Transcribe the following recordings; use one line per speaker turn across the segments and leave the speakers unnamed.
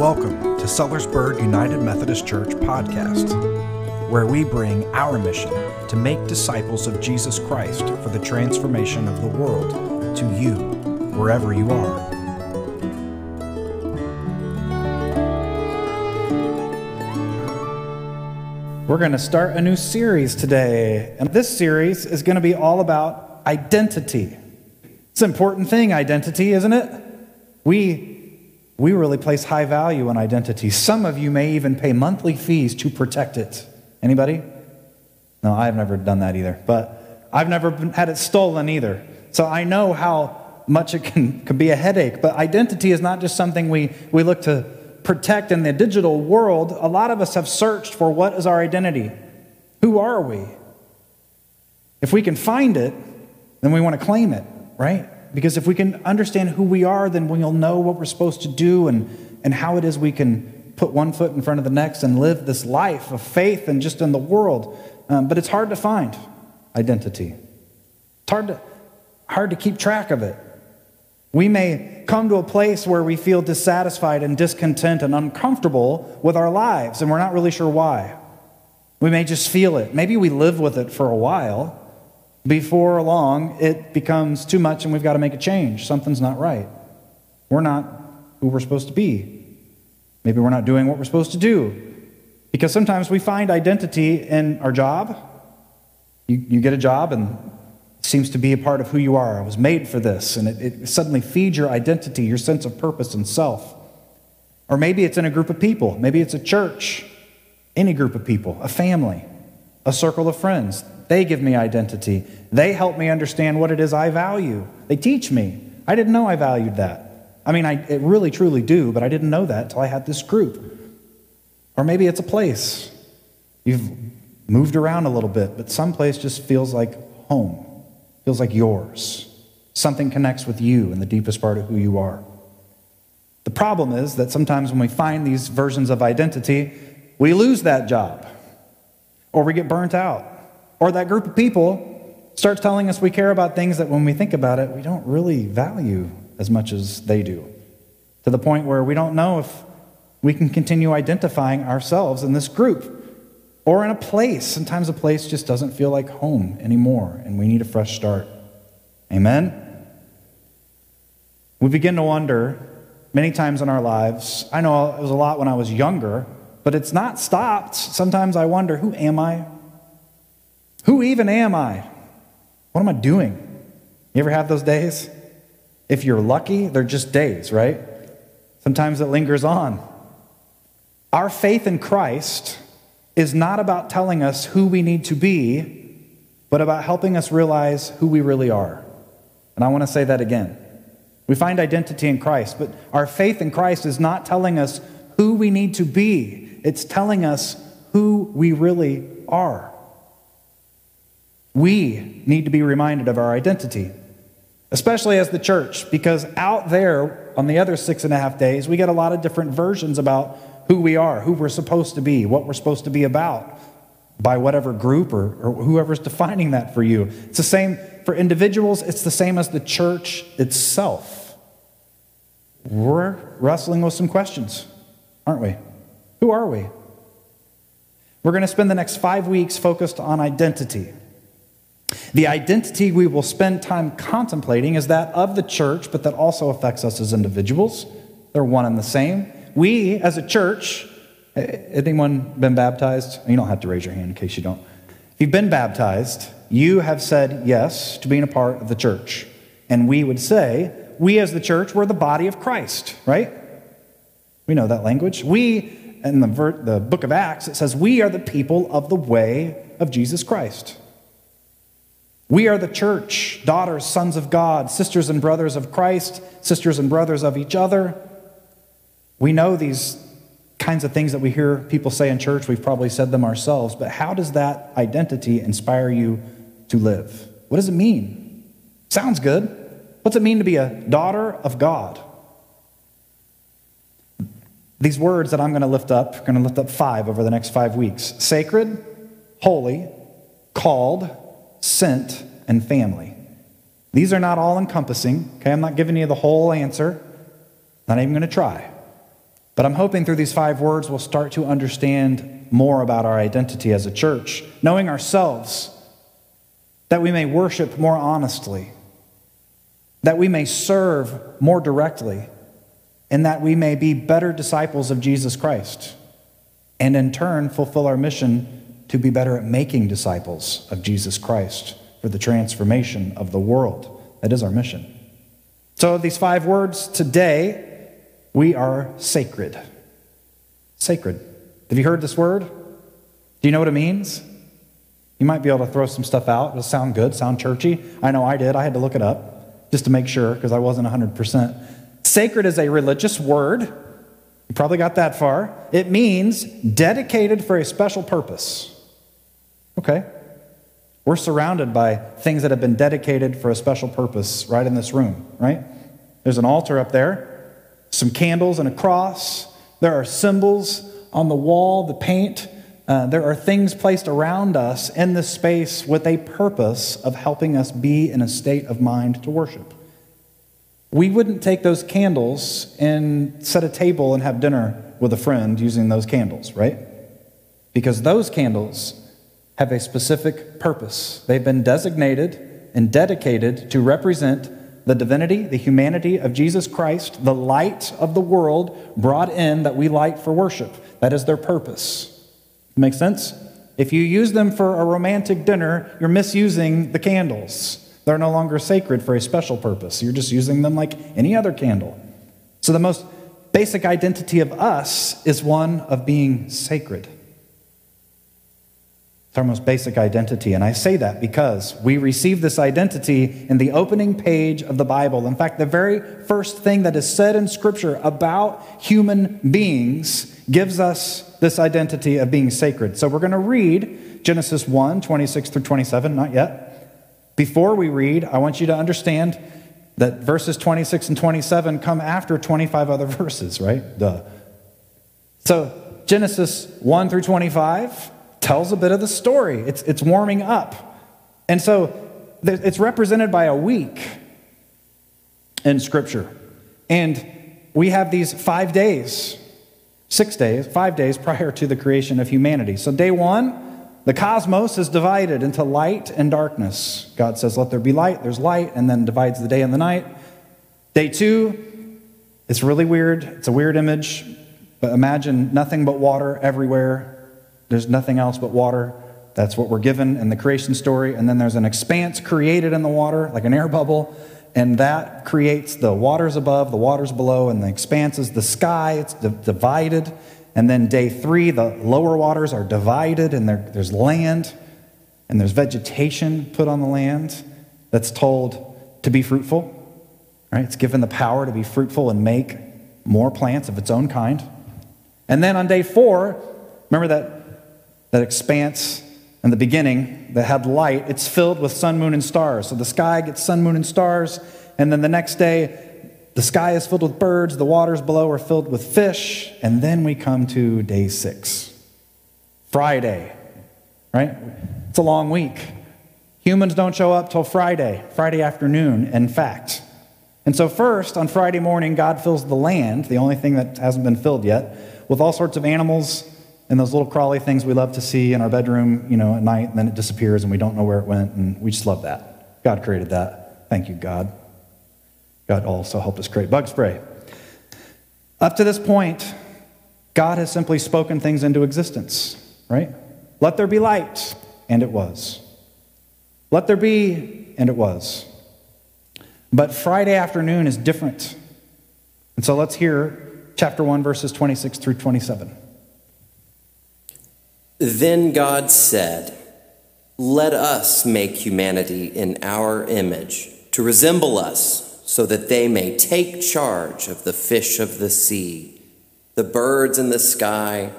Welcome to Sellersburg United Methodist Church podcast, where we bring our mission to make disciples of Jesus Christ for the transformation of the world to you, wherever you are.
We're going to start a new series today. And this series is going to be all about identity. It's an important thing, identity, isn't it? We, we really place high value on identity. Some of you may even pay monthly fees to protect it. Anybody? No, I've never done that either. But I've never been, had it stolen either. So I know how much it can, can be a headache. But identity is not just something we, we look to protect in the digital world, a lot of us have searched for what is our identity? Who are we? If we can find it, then we want to claim it, right? Because if we can understand who we are, then we'll know what we're supposed to do and, and how it is we can put one foot in front of the next and live this life of faith and just in the world. Um, but it's hard to find identity. It's hard to, hard to keep track of it. We may come to a place where we feel dissatisfied and discontent and uncomfortable with our lives, and we're not really sure why. We may just feel it. Maybe we live with it for a while. Before long, it becomes too much and we've got to make a change. Something's not right. We're not who we're supposed to be. Maybe we're not doing what we're supposed to do. Because sometimes we find identity in our job. You, you get a job and it seems to be a part of who you are. I was made for this, and it, it, suddenly feeds your identity, your sense of purpose and self. Or maybe it's in a group of people, maybe it's a church, any group of people, a family, a circle of friends. They give me identity. They help me understand what it is I value. They teach me. I didn't know I valued that. I mean, I really truly do, but I didn't know that until I had this group. Or maybe it's a place. You've moved around a little bit, but some place just feels like home feels like yours. Something connects with you in the deepest part of who you are. The problem is that sometimes when we find these versions of identity, we lose that job, or we get burnt out, or that group of people starts telling us we care about things that when we think about it, we don't really value as much as they do. To the point where we don't know if we can continue identifying ourselves in this group or in a place. Sometimes a place just doesn't feel like home anymore, and we need a fresh start. Amen? We begin to wonder many times in our lives. I know it was a lot when I was younger, but it's not stopped. Sometimes I wonder who am I? Who even am I? What am I doing? You ever have those days? If you're lucky, they're just days, right? Sometimes it lingers on. Our faith in Christ is not about telling us who we need to be, but about helping us realize who we really are. And I want to say that again. We find identity in Christ, but our faith in Christ is not telling us who we need to be, it's telling us who we really are. We need to be reminded of our identity, especially as the church, because out there on the other six and a half days, we get a lot of different versions about who we are, who we're supposed to be, what we're supposed to be about by whatever group or, or whoever's defining that for you. It's the same for individuals, it's the same as the church itself. We're wrestling with some questions, aren't we? Who are we? We're going to spend the next five weeks focused on identity. The identity we will spend time contemplating is that of the church, but that also affects us as individuals. They're one and the same we as a church, uh, anyone been baptized? You don't have to raise your hand in case you don't. If you've been baptized, you have said yes to being a part of the church. And we would say, we as the church, we're the body of Christ, right? We know that language. We, in the, the book of Acts, it says, we are the people of the way of Jesus Christ. We are the church, daughters, sons of God, sisters and brothers of Christ, sisters and brothers of each other. We know these kinds of things that we hear people say in church, we've probably said them ourselves, but how does that identity inspire you to live? What does it mean? Sounds good. What's it mean to be a daughter of God? These words that I'm going to lift up, I'm going to lift up five over the next five weeks sacred, holy, called, sent, and family. These are not all encompassing, okay? I'm not giving you the whole answer, not even going to try. But I'm hoping through these five words we'll start to understand more about our identity as a church, knowing ourselves, that we may worship more honestly, that we may serve more directly, and that we may be better disciples of Jesus Christ, and in turn fulfill our mission to be better at making disciples of Jesus Christ for the transformation of the world. That is our mission. So, these five words today, we are sacred. Sacred. Have you heard this word? Do you know what it means? You might be able to throw some stuff out. It'll sound good, sound churchy. I know I did. I had to look it up just to make sure because I wasn't 100%. Sacred is a religious word. You probably got that far. It means dedicated for a special purpose. Okay. We're surrounded by things that have been dedicated for a special purpose right in this room, right? There's an altar up there, some candles and a cross. There are symbols on the wall, the paint. Uh, there are things placed around us in this space with a purpose of helping us be in a state of mind to worship. We wouldn't take those candles and set a table and have dinner with a friend using those candles, right? Because those candles have a specific purpose. They've been designated and dedicated to represent the divinity, the humanity of Jesus Christ, the light of the world brought in that we light for worship. That is their purpose. Make sense? If you use them for a romantic dinner, you're misusing the candles. They're no longer sacred for a special purpose. You're just using them like any other candle. So, the most basic identity of us is one of being sacred. Most basic identity. And I say that because we receive this identity in the opening page of the Bible. In fact, the very first thing that is said in Scripture about human beings gives us this identity of being sacred. So we're going to read Genesis 1 26 through 27, not yet. Before we read, I want you to understand that verses 26 and 27 come after 25 other verses, right? Duh. So Genesis 1 through 25 tells a bit of the story. It's, it's warming up. And so it's represented by a week in Scripture. And we have these five days, six days, five days prior to the creation of humanity. So, day one, the cosmos is divided into light and darkness. God says, Let there be light, there's light, and then divides the day and the night. Day two, it's really weird. It's a weird image, but imagine nothing but water everywhere there's nothing else but water. That's what we're given in the creation story. And then there's an expanse created in the water, like an air bubble. And that creates the waters above, the waters below, and the expanse is the sky. It's divided. And then day three, the lower waters are divided, and there, there's land, and there's vegetation put on the land that's told to be fruitful. Right? It's given the power to be fruitful and make more plants of its own kind. And then on day four, remember that that expanse in the beginning that had light, it's filled with sun, moon, and stars. So the sky gets sun, moon, and stars. And then the next day, the sky is filled with birds, the waters below are filled with fish. And then we come to day six, Friday, right? It's a long week. Humans don't show up till Friday, Friday afternoon, in fact. And so, first, on Friday morning, God fills the land, the only thing that hasn't been filled yet, with all sorts of animals and those little crawly things we love to see in our bedroom, you know, at night, and then it disappears and we don't know where it went, and we just love that. God created that. Thank you, God. God also helped us create bug spray. Up to this point, God has simply spoken things into existence, right? Let there be light, and it was. Let there be, and it was. But Friday afternoon is different. And so let's hear chapter 1, verses 26 through 27.
Then God said, Let us make humanity in our image, to resemble us, so that they may take charge of the fish of the sea, the birds in the sky,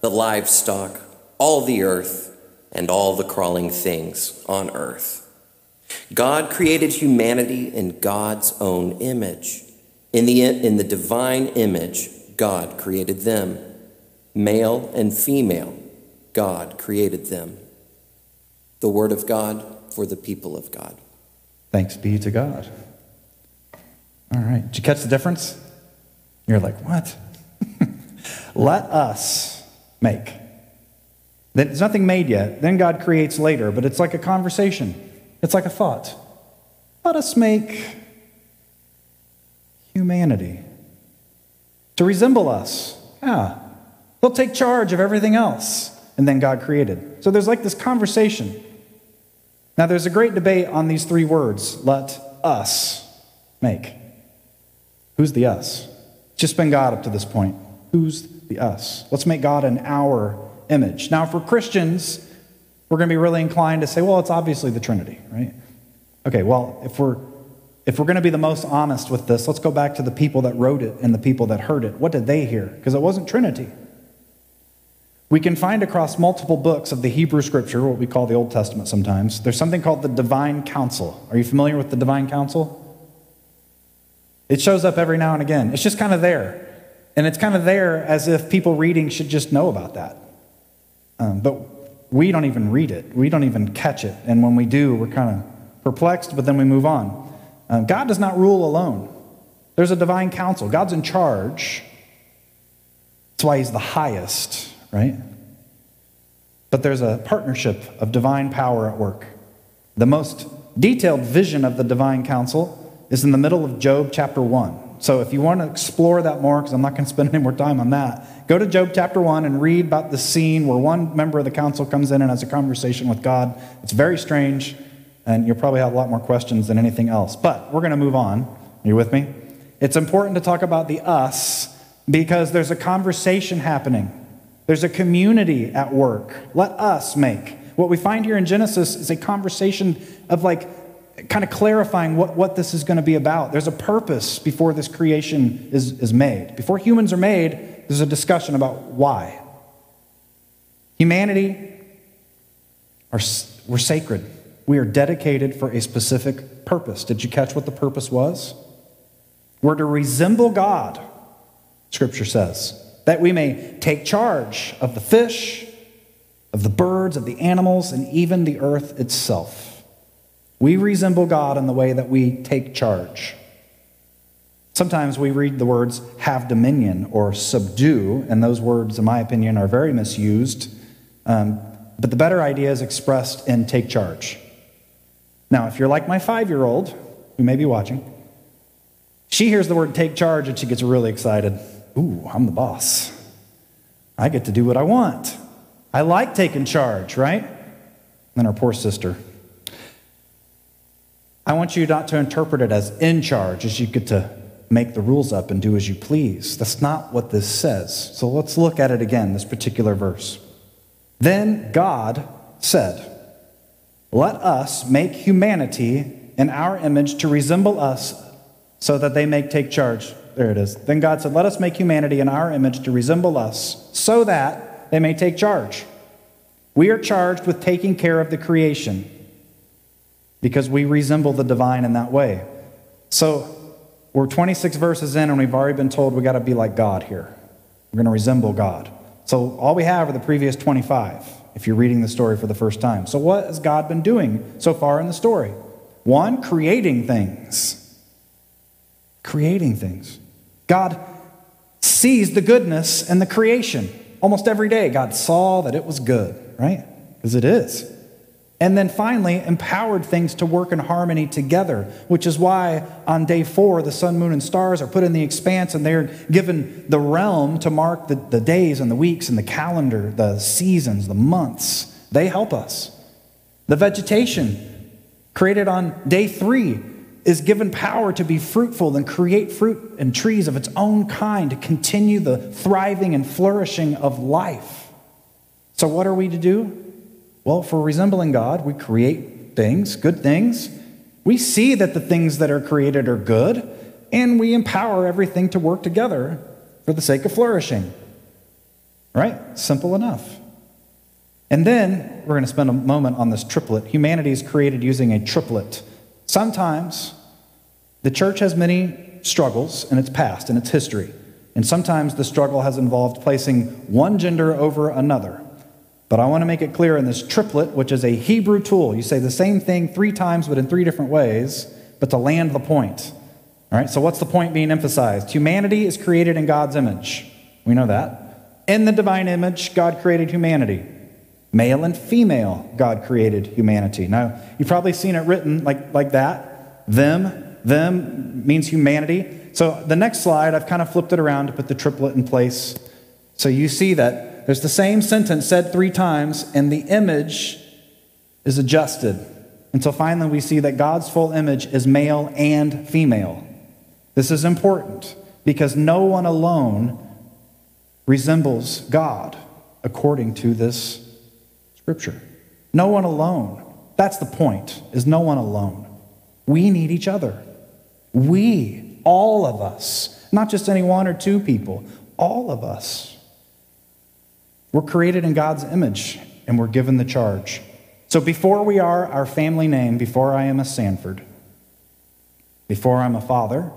the livestock, all the earth, and all the crawling things on earth. God created humanity in God's own image. In the, in the divine image, God created them. Male and female, God created them. The Word of God for the people of God.
Thanks be to God. All right. Did you catch the difference? You're like, what? let us make. There's nothing made yet. Then God creates later, but it's like a conversation, it's like a thought. Let us make humanity to resemble us. Yeah. They'll take charge of everything else. And then God created. So there's like this conversation. Now, there's a great debate on these three words let us make. Who's the us? It's just been God up to this point. Who's the us? Let's make God in our image. Now, for Christians, we're going to be really inclined to say, well, it's obviously the Trinity, right? Okay, well, if we're if we're going to be the most honest with this, let's go back to the people that wrote it and the people that heard it. What did they hear? Because it wasn't Trinity. We can find across multiple books of the Hebrew scripture, what we call the Old Testament sometimes, there's something called the Divine Council. Are you familiar with the Divine Council? It shows up every now and again. It's just kind of there. And it's kind of there as if people reading should just know about that. Um, but we don't even read it, we don't even catch it. And when we do, we're kind of perplexed, but then we move on. Um, God does not rule alone. There's a divine council. God's in charge. That's why he's the highest, right? But there's a partnership of divine power at work. The most detailed vision of the divine council is in the middle of Job chapter 1. So if you want to explore that more, because I'm not going to spend any more time on that, go to Job chapter 1 and read about the scene where one member of the council comes in and has a conversation with God. It's very strange and you'll probably have a lot more questions than anything else. But we're going to move on. Are you with me? It's important to talk about the us because there's a conversation happening. There's a community at work. Let us make. What we find here in Genesis is a conversation of like kind of clarifying what, what this is going to be about. There's a purpose before this creation is, is made. Before humans are made, there's a discussion about why. Humanity, are, we're sacred. We are dedicated for a specific purpose. Did you catch what the purpose was? We're to resemble God, Scripture says, that we may take charge of the fish, of the birds, of the animals, and even the earth itself. We resemble God in the way that we take charge. Sometimes we read the words have dominion or subdue, and those words, in my opinion, are very misused. Um, but the better idea is expressed in take charge. Now, if you're like my five year old, who may be watching, she hears the word take charge and she gets really excited. Ooh, I'm the boss. I get to do what I want. I like taking charge, right? And then our poor sister. I want you not to interpret it as in charge, as you get to make the rules up and do as you please. That's not what this says. So let's look at it again, this particular verse. Then God said, let us make humanity in our image to resemble us so that they may take charge. There it is. Then God said, Let us make humanity in our image to resemble us so that they may take charge. We are charged with taking care of the creation because we resemble the divine in that way. So we're 26 verses in, and we've already been told we got to be like God here. We're going to resemble God. So all we have are the previous 25 if you're reading the story for the first time. So, what has God been doing so far in the story? One, creating things. Creating things. God sees the goodness in the creation. Almost every day, God saw that it was good, right? Because it is. And then finally, empowered things to work in harmony together, which is why on day four, the sun, moon, and stars are put in the expanse and they're given the realm to mark the, the days and the weeks and the calendar, the seasons, the months. They help us. The vegetation created on day three is given power to be fruitful and create fruit and trees of its own kind to continue the thriving and flourishing of life. So, what are we to do? Well, for resembling God, we create things, good things. We see that the things that are created are good, and we empower everything to work together for the sake of flourishing. Right? Simple enough. And then we're going to spend a moment on this triplet. Humanity is created using a triplet. Sometimes the church has many struggles in its past, in its history. And sometimes the struggle has involved placing one gender over another. But I want to make it clear in this triplet, which is a Hebrew tool. You say the same thing three times, but in three different ways, but to land the point. All right, so what's the point being emphasized? Humanity is created in God's image. We know that. In the divine image, God created humanity. Male and female, God created humanity. Now, you've probably seen it written like, like that. Them, them means humanity. So the next slide, I've kind of flipped it around to put the triplet in place. So you see that there's the same sentence said three times, and the image is adjusted until finally we see that God's full image is male and female. This is important because no one alone resembles God according to this scripture. No one alone. That's the point, is no one alone. We need each other. We, all of us, not just any one or two people, all of us. We're created in God's image and we're given the charge. So before we are our family name, before I am a Sanford, before I'm a father,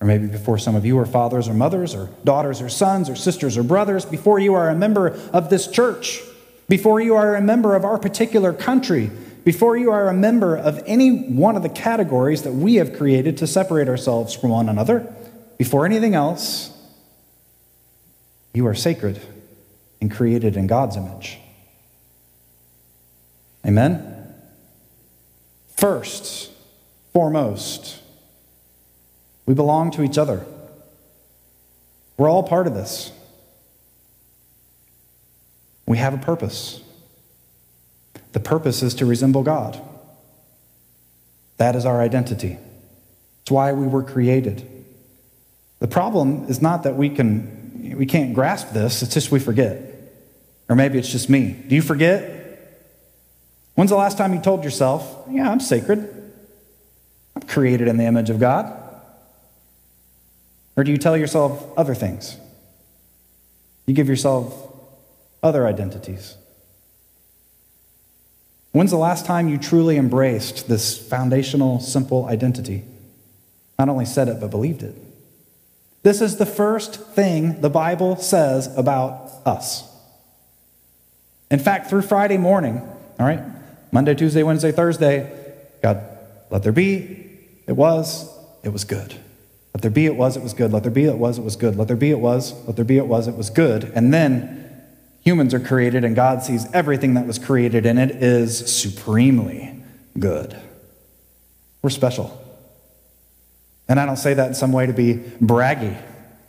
or maybe before some of you are fathers or mothers or daughters or sons or sisters or brothers, before you are a member of this church, before you are a member of our particular country, before you are a member of any one of the categories that we have created to separate ourselves from one another, before anything else, you are sacred and created in God's image. Amen? First, foremost, we belong to each other. We're all part of this. We have a purpose. The purpose is to resemble God. That is our identity. It's why we were created. The problem is not that we can we can't grasp this, it's just we forget. Or maybe it's just me. Do you forget? When's the last time you told yourself, Yeah, I'm sacred? I'm created in the image of God? Or do you tell yourself other things? You give yourself other identities. When's the last time you truly embraced this foundational, simple identity? Not only said it, but believed it. This is the first thing the Bible says about us. In fact, through Friday morning, all right, Monday, Tuesday, Wednesday, Thursday, God, let there be, it was, it was good. Let there be, it was, it was good. Let there be, it was, it was good. Let there be, it was, let there be, it was, it was good. And then humans are created, and God sees everything that was created, and it is supremely good. We're special. And I don't say that in some way to be braggy,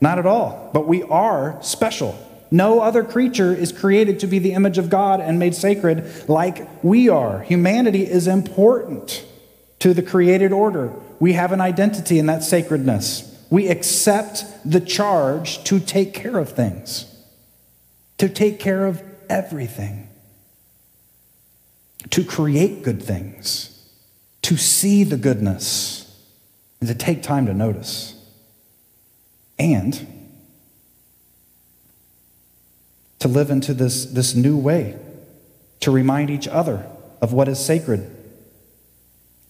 not at all, but we are special. No other creature is created to be the image of God and made sacred like we are. Humanity is important to the created order. We have an identity in that sacredness. We accept the charge to take care of things, to take care of everything, to create good things, to see the goodness, and to take time to notice. And to live into this, this new way, to remind each other of what is sacred.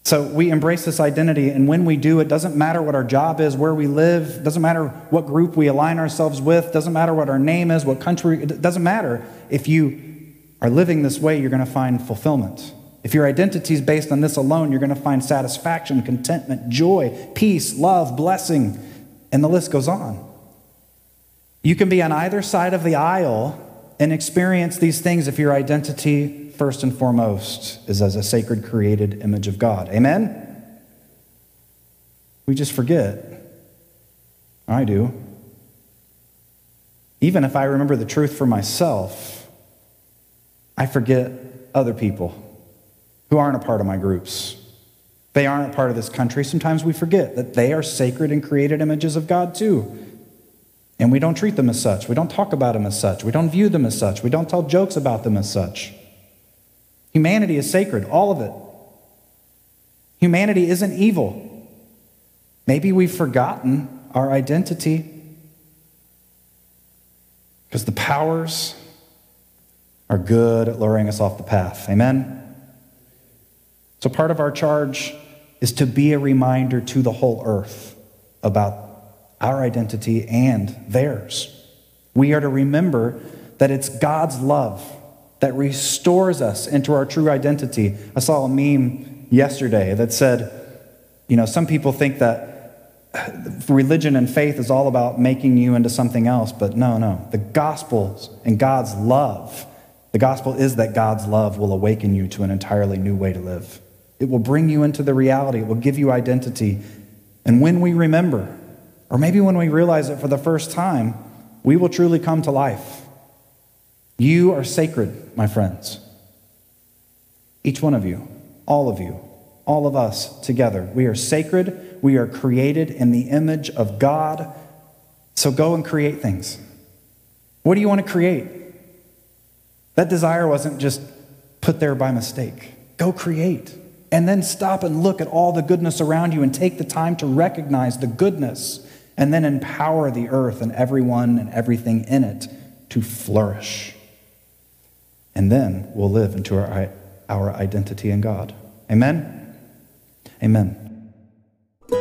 So we embrace this identity, and when we do, it doesn't matter what our job is, where we live, doesn't matter what group we align ourselves with, doesn't matter what our name is, what country, it doesn't matter. If you are living this way, you're going to find fulfillment. If your identity is based on this alone, you're going to find satisfaction, contentment, joy, peace, love, blessing, and the list goes on. You can be on either side of the aisle and experience these things if your identity, first and foremost, is as a sacred created image of God. Amen? We just forget. I do. Even if I remember the truth for myself, I forget other people who aren't a part of my groups. They aren't a part of this country. Sometimes we forget that they are sacred and created images of God too. And we don't treat them as such. We don't talk about them as such. We don't view them as such. We don't tell jokes about them as such. Humanity is sacred, all of it. Humanity isn't evil. Maybe we've forgotten our identity because the powers are good at luring us off the path. Amen? So, part of our charge is to be a reminder to the whole earth about our identity and theirs. We are to remember that it's God's love that restores us into our true identity. I saw a meme yesterday that said, you know, some people think that uh, religion and faith is all about making you into something else, but no, no. The gospel and God's love, the gospel is that God's love will awaken you to an entirely new way to live. It will bring you into the reality, it will give you identity. And when we remember, or maybe when we realize it for the first time, we will truly come to life. You are sacred, my friends. Each one of you, all of you, all of us together. We are sacred. We are created in the image of God. So go and create things. What do you want to create? That desire wasn't just put there by mistake. Go create. And then stop and look at all the goodness around you and take the time to recognize the goodness and then empower the earth and everyone and everything in it to flourish. And then we'll live into our, our identity in God. Amen? Amen.
We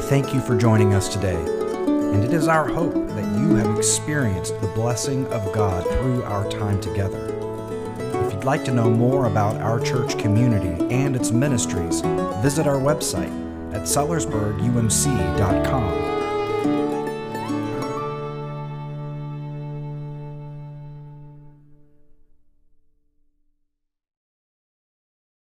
thank you for joining us today, and it is our hope that you have experienced the blessing of God through our time together. If you'd like to know more about our church community and its ministries, visit our website at sellersburgumc.com